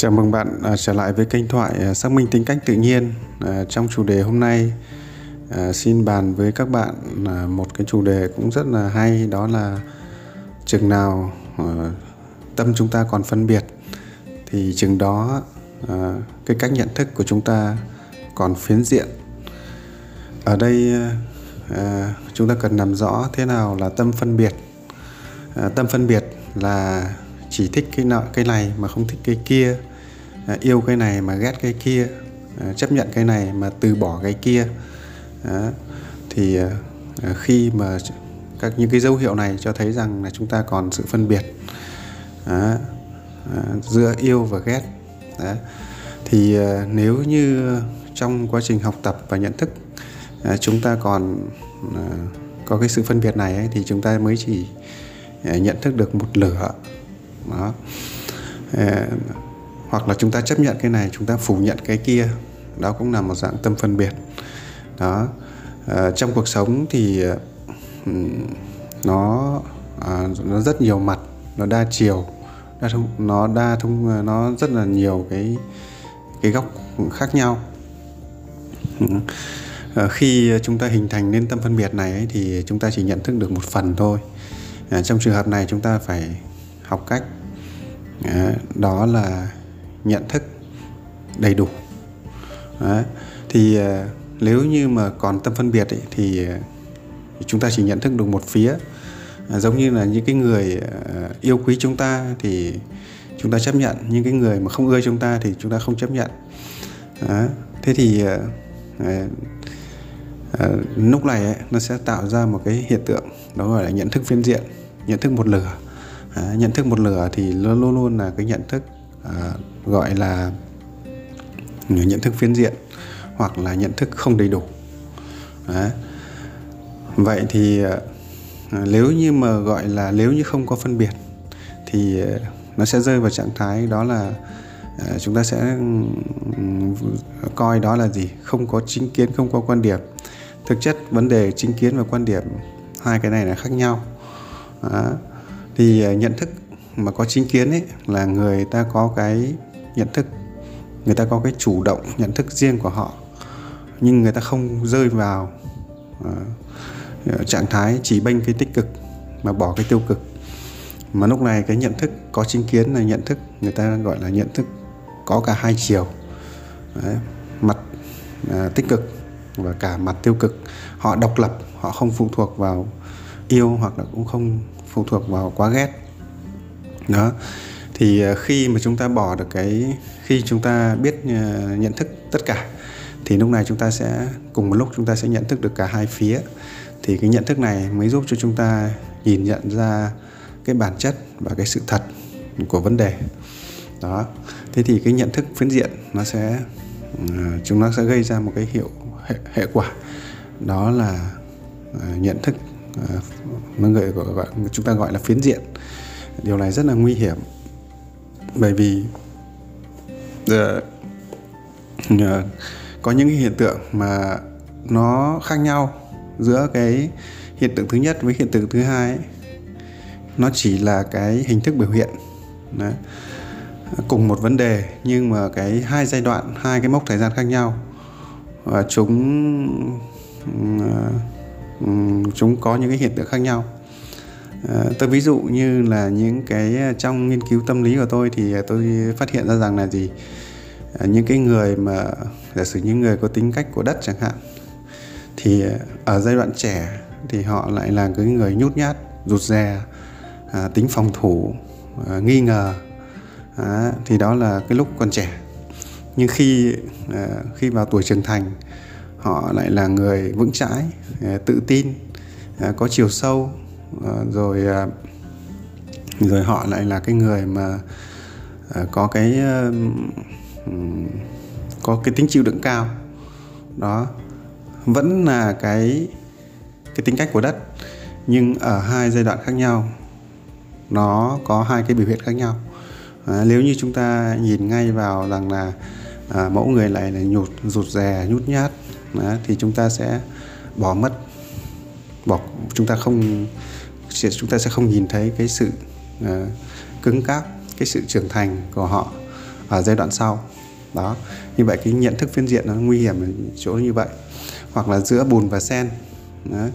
Chào mừng bạn à, trở lại với kênh thoại à, xác minh tính cách tự nhiên. À, trong chủ đề hôm nay à, xin bàn với các bạn à, một cái chủ đề cũng rất là hay đó là chừng nào à, tâm chúng ta còn phân biệt thì chừng đó à, cái cách nhận thức của chúng ta còn phiến diện. Ở đây à, chúng ta cần làm rõ thế nào là tâm phân biệt. À, tâm phân biệt là chỉ thích cái nợ cái này mà không thích cái kia. À, yêu cái này mà ghét cái kia. À, chấp nhận cái này mà từ bỏ cái kia. À, thì à, khi mà các những cái dấu hiệu này cho thấy rằng là chúng ta còn sự phân biệt. À, à, giữa yêu và ghét. À, thì à, nếu như trong quá trình học tập và nhận thức à, chúng ta còn à, có cái sự phân biệt này ấy, thì chúng ta mới chỉ à, nhận thức được một lửa đó. Ờ, hoặc là chúng ta chấp nhận cái này chúng ta phủ nhận cái kia. Đó cũng là một dạng tâm phân biệt. Đó. À, trong cuộc sống thì ờ, nó à, nó rất nhiều mặt nó đa chiều đa thông, nó đa thông nó rất là nhiều cái cái góc khác nhau. À, khi chúng ta hình thành nên tâm phân biệt này ấy, thì chúng ta chỉ nhận thức được một phần thôi. À, trong trường hợp này chúng ta phải học cách đó là nhận thức đầy đủ. Thì à, nếu như mà còn tâm phân biệt ấy, thì à, chúng ta chỉ nhận thức được một phía. À, giống như là những cái người yêu quý chúng ta thì chúng ta chấp nhận những cái người mà không ưa chúng ta thì chúng ta không chấp nhận. Đó. thế thì à, lúc này ấy, nó sẽ tạo ra một cái hiện tượng đó gọi là nhận thức phiên diện nhận thức một lửa à, nhận thức một lửa thì luôn luôn luôn là cái nhận thức à, gọi là ừ, nhận thức phiến diện hoặc là nhận thức không đầy đủ Đấy. vậy thì à, nếu như mà gọi là nếu như không có phân biệt thì nó sẽ rơi vào trạng thái đó là chúng ta sẽ ừ, coi đó là gì không có chính kiến không có quan điểm thực chất vấn đề chính kiến và quan điểm hai cái này là khác nhau Đó thì ờ, nhận thức mà có chính kiến ấy là người ta có cái nhận thức người ta có cái chủ động nhận thức riêng của họ nhưng người ta không rơi vào uh, trạng thái chỉ bênh cái tích cực mà bỏ cái tiêu cực. Mà lúc này cái nhận thức có chính kiến là nhận thức người ta gọi là nhận thức có cả hai chiều. Đấy, mặt uh, tích cực và cả mặt tiêu cực. Họ độc lập họ không phụ thuộc vào yêu hoặc là cũng không phụ thuộc vào quá ghét. Đó. Thì ờ, khi mà chúng ta bỏ được cái khi chúng ta biết ờ, nhận thức tất cả thì lúc này chúng ta sẽ cùng một lúc chúng ta sẽ nhận thức được cả hai phía. Thì cái nhận thức này mới giúp cho chúng ta nhìn nhận ra cái bản chất và cái sự thật của vấn đề. Đó. Thế thì cái nhận thức phiến diện nó sẽ ờ, chúng nó sẽ gây ra một cái hiệu hệ, hệ quả. Đó là nhận thức nó gọi, gọi chúng ta gọi là phiến diện điều này rất là nguy hiểm bởi vì uh, uh, có những cái hiện tượng mà nó khác nhau giữa cái hiện tượng thứ nhất với hiện tượng thứ hai ấy. nó chỉ là cái hình thức biểu hiện Đấy. cùng một vấn đề nhưng mà cái hai giai đoạn hai cái mốc thời gian khác nhau và chúng uh, chúng có những cái hiện tượng khác nhau. À, tôi ví dụ như là những cái ờ, trong nghiên cứu tâm lý của tôi thì ờ, tôi phát hiện ra rằng là gì? À, những cái người mà giả sử những người có tính cách của đất chẳng hạn thì ở giai đoạn trẻ thì họ lại là cái người nhút nhát rụt rè à, tính phòng thủ à, nghi ngờ à, thì đó là cái lúc còn trẻ. Nhưng khi à, khi vào tuổi trưởng thành họ lại là người vững chãi à, tự tin à, có chiều sâu à, rồi rồi họ lại là cái người mà có cái có cái tính chịu đựng cao. Đó vẫn là cái cái tính cách của đất nhưng ở hai giai đoạn khác nhau nó có hai cái biểu hiện khác nhau. À, nếu như chúng ta nhìn ngay vào rằng là à, mẫu người này là nhụt rụt rè nhút nhát đó, thì chúng ta sẽ bỏ mất bỏ chúng ta không chúng ta sẽ không nhìn thấy cái sự uh, cứng cáp cái sự trưởng thành của họ ở giai đoạn sau đó như vậy cái nhận thức phiến diện nó nguy hiểm ở chỗ như vậy hoặc là giữa bùn và sen đó.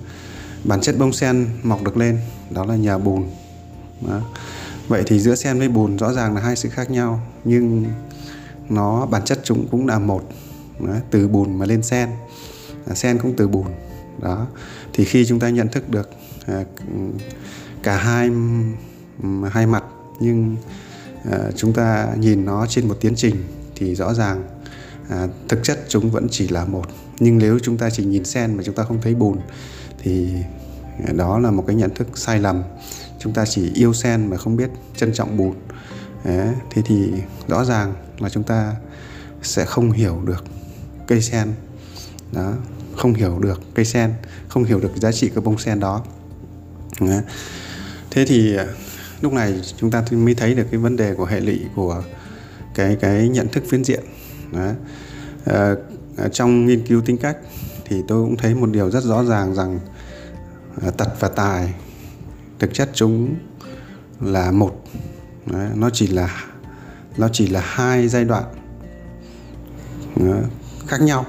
bản chất bông sen mọc được lên đó là nhờ bùn đó. vậy thì giữa sen với bùn rõ ràng là hai sự khác nhau nhưng nó bản chất chúng cũng là một đó. từ bùn mà lên sen. À, sen cũng từ bùn đó. Thì khi chúng ta nhận thức được à, cả hai hai mặt nhưng à, chúng ta nhìn nó trên một tiến trình thì rõ ràng à, thực chất chúng vẫn chỉ là một. Nhưng nếu chúng ta chỉ nhìn sen mà chúng ta không thấy bùn thì à, đó là một cái nhận thức sai lầm. Chúng ta chỉ yêu sen mà không biết trân trọng bùn Đấy, thế thì rõ ràng là chúng ta sẽ không hiểu được cây sen. Đó không hiểu được cây sen không hiểu được giá trị của bông sen đó. Thế thì à, lúc này chúng ta mới thấy được cái vấn đề của hệ lụy của cái cái nhận thức phiến diện. Đó. À, trong nghiên cứu tính cách thì tôi cũng thấy một điều rất rõ ràng rằng à, tật và tài thực chất chúng là một. Đó. nó chỉ là nó chỉ là hai giai đoạn. Đó khác nhau.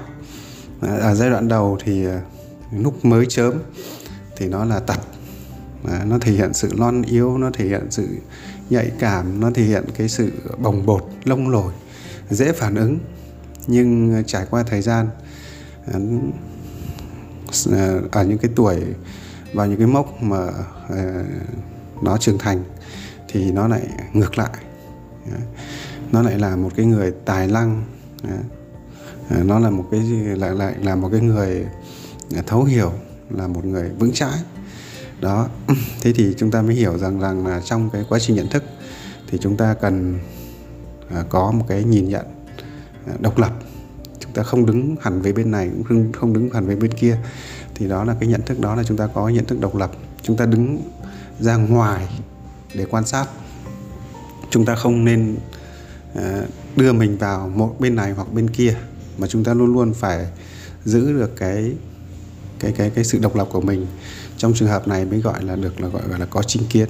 À, ở giai đoạn đầu thì à, lúc mới chớm thì nó là tật à, nó thể hiện sự non yếu, nó thể hiện sự nhạy cảm, nó thể hiện cái sự bồng bột, lông lồi, dễ phản ứng. Nhưng trải qua thời gian ở những cái tuổi, vào những cái mốc mà nó trưởng thành thì nó lại ngược lại. Nó lại là một cái người tài năng Ờ, nó là một cái lại lại là một cái người ờ, thấu hiểu, là một người vững chãi. Đó, thế thì chúng ta mới hiểu rằng rằng là trong cái quá trình nhận thức thì chúng ta cần ờ, có một cái nhìn nhận độc lập. Chúng ta không đứng hẳn về bên này, cũng không đứng hẳn về bên kia. Thì đó là cái nhận thức, đó là chúng ta có nhận thức độc lập. Chúng ta đứng ra ngoài để quan sát. Chúng ta không nên đưa mình vào một bên này hoặc bên kia mà chúng ta luôn luôn phải giữ được cái cái cái cái sự độc lập của mình. Trong trường hợp này mới gọi là được là gọi là có chính kiến.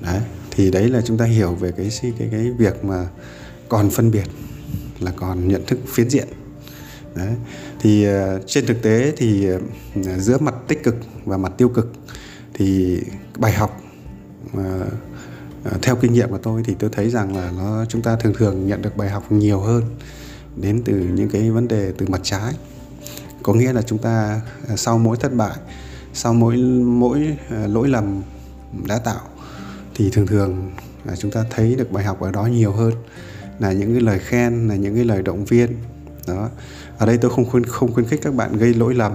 Đấy thì đấy là chúng ta hiểu về cái cái cái việc mà còn phân biệt là còn nhận thức phiến diện. Đấy thì uh, trên thực tế thì uh, giữa mặt tích cực và mặt tiêu cực thì bài học uh, uh, theo kinh nghiệm của tôi thì tôi thấy rằng là nó chúng ta thường thường nhận được bài học nhiều hơn đến từ những cái vấn đề từ mặt trái. Có nghĩa là chúng ta à, sau mỗi thất bại, sau mỗi mỗi à, lỗi lầm đã tạo, thì thường thường là chúng ta thấy được bài học ở đó nhiều hơn. Là những cái lời khen, là những cái lời động viên, đó. Ở đây tôi không khuyến không khuyến khích các bạn gây lỗi lầm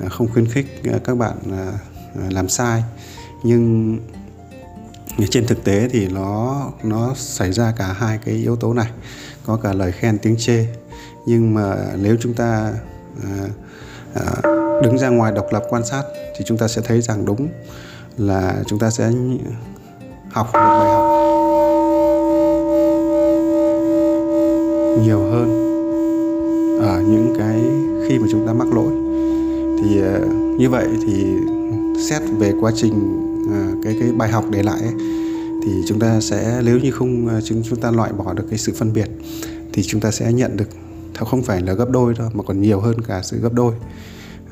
à, không khuyến khích các bạn làm sai. Nhưng trên thực tế thì nó nó xảy ra cả hai cái yếu tố này. Có cả lời khen tiếng chê, nhưng mà nếu chúng ta à, à, đứng ra ngoài độc lập quan sát thì chúng ta sẽ thấy rằng đúng là chúng ta sẽ học được bài học nhiều hơn ở những cái khi mà chúng ta mắc lỗi. Thì à, như vậy thì xét về quá trình À, cái cái bài học để lại ấy, thì chúng ta sẽ nếu như không à, chúng chúng ta loại bỏ được cái sự phân biệt thì chúng ta sẽ nhận được không phải là gấp đôi thôi mà còn nhiều hơn cả sự gấp đôi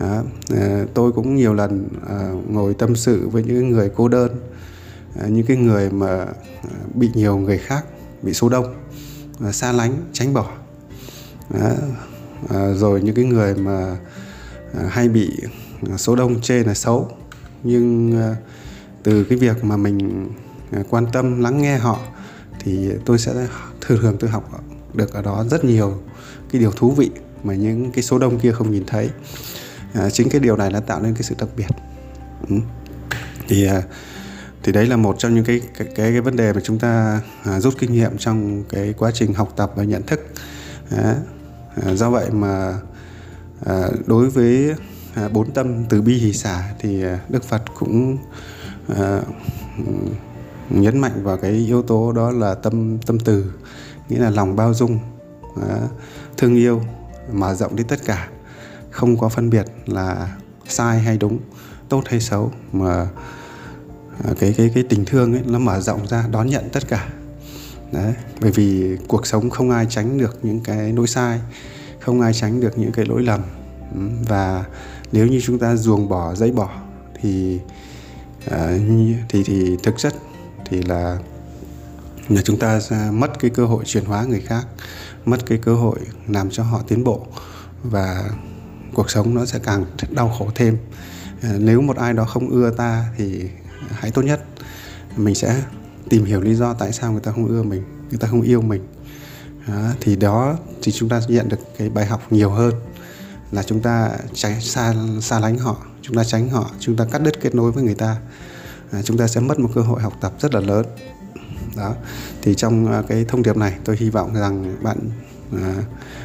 đó. À, tôi cũng nhiều lần à, ngồi tâm sự với những người cô đơn à, những cái người mà à, bị nhiều người khác bị số đông à, xa lánh tránh bỏ đó. À, rồi những cái người mà à, hay bị số đông chê là xấu nhưng à, từ cái việc mà mình à, quan tâm lắng nghe họ thì tôi sẽ thường thường tôi học được ở đó rất nhiều cái điều thú vị mà những cái số đông kia không nhìn thấy. À, chính cái điều này đã tạo nên cái sự đặc biệt. Ừ. thì à, thì đấy là một trong những cái cái cái, cái vấn đề mà chúng ta à, rút kinh nghiệm trong cái quá trình học tập và nhận thức. À, à, do vậy mà à, đối với à, bốn tâm từ bi hỷ xả thì à, đức phật cũng à, nhấn mạnh vào cái yếu tố đó là tâm tâm từ nghĩa là lòng bao dung à, thương yêu mở rộng đến tất cả. Không có phân biệt là sai hay đúng tốt hay xấu mà ờ, cái cái cái tình thương ấy nó mở rộng ra đón nhận tất cả. Đấy bởi vì cuộc sống không ai tránh được những cái lỗi sai không ai tránh được những cái lỗi lầm. Và nếu như chúng ta ruồng bỏ dãy bỏ thì Ờ, thì thì thực chất thì là là chúng ta mất cái cơ hội chuyển hóa người khác mất cái cơ hội làm cho họ tiến bộ và cuộc sống nó sẽ càng đau khổ thêm. À, nếu một ai đó không ưa ta thì hãy tốt nhất mình sẽ tìm hiểu lý do tại sao người ta không ưa mình người ta không yêu mình. Đó, thì đó thì chúng ta nhận được cái bài học nhiều hơn là chúng ta tránh xa xa lánh họ chúng ta tránh họ chúng ta cắt đứt kết nối với người ta. À, chúng ta sẽ mất một cơ hội học tập rất là lớn. Đó. Thì trong à, cái thông điệp này tôi hy vọng rằng bạn à,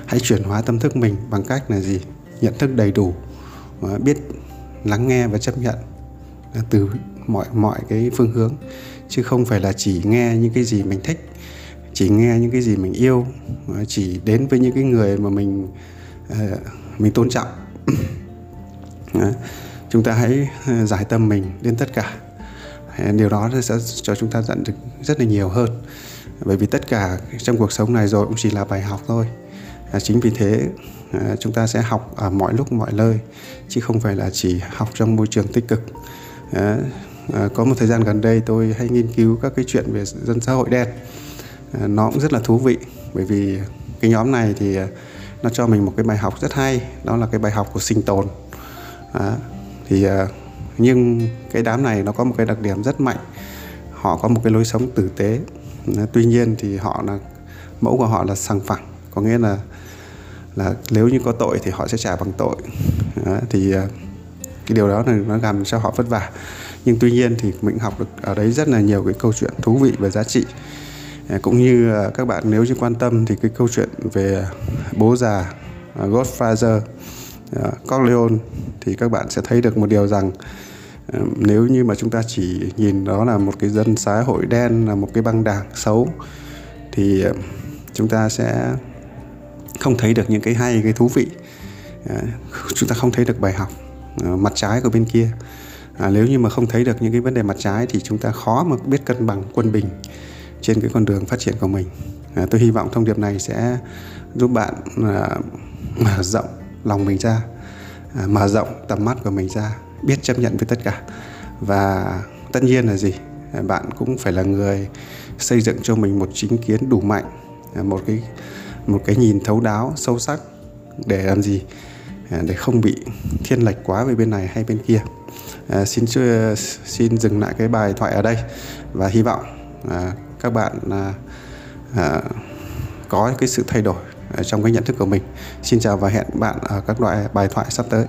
hãy chuyển hóa tâm thức mình bằng cách là gì? Nhận thức đầy đủ à, biết lắng nghe và chấp nhận à, từ mọi mọi cái phương hướng. Chứ không phải là chỉ nghe những cái gì mình thích chỉ nghe những cái gì mình yêu à, chỉ đến với những cái người mà mình à, mình tôn trọng. chúng ta hãy ờ, giải tâm mình đến tất cả. Ờ, điều đó sẽ cho chúng ta dẫn được rất là nhiều hơn. Bởi vì tất cả trong cuộc sống này rồi cũng chỉ là bài học thôi. À, chính vì thế à, chúng ta sẽ học ở mọi lúc mọi nơi chứ không phải là chỉ học trong môi trường tích cực. À, à, có một thời gian gần đây tôi hay nghiên cứu các cái chuyện về dân xã hội đen. À, nó cũng rất là thú vị bởi vì cái nhóm này thì nó cho mình một cái bài học rất hay đó là cái bài học của sinh tồn. À, thì à, nhưng cái đám này nó có một cái đặc điểm rất mạnh. Họ có một cái lối sống tử tế. Tuy nhiên thì họ là mẫu của họ là sằng phẳng. Có nghĩa là là nếu như có tội thì họ sẽ trả bằng tội. Đó, thì à, cái điều đó là nó làm cho họ vất vả. Nhưng tuy nhiên thì mình học được ở đấy rất là nhiều cái câu chuyện thú vị và giá trị. À, cũng như các bạn nếu như quan tâm thì cái câu chuyện về bố già Godfather Ờ, Corleone thì các bạn sẽ thấy được một điều rằng ờ, nếu như mà chúng ta chỉ nhìn đó là một cái dân xã hội đen là một cái băng đảng xấu thì ờ, chúng ta sẽ không thấy được những cái hay cái thú vị. Chúng ta không thấy được bài học mặt trái của bên kia. À, nếu như mà không thấy được những cái vấn đề mặt trái thì chúng ta khó mà biết cân bằng quân bình trên cái con đường phát triển của mình. À, tôi hy vọng thông điệp này sẽ giúp bạn à, mở rộng lòng mình ra à, mở rộng tầm mắt của mình ra biết chấp nhận với tất cả. Và tất nhiên là gì? À, bạn cũng phải là người xây dựng cho mình một chính kiến đủ mạnh à, một cái một cái nhìn thấu đáo sâu sắc để làm gì? À, để không bị thiên lệch quá về bên này hay bên kia. À, xin chưa xin dừng lại cái bài thoại ở đây và hy vọng à, các bạn à, à, có cái sự thay đổi trong cái nhận thức của mình. Xin chào và hẹn bạn ở các loại bài thoại sắp tới.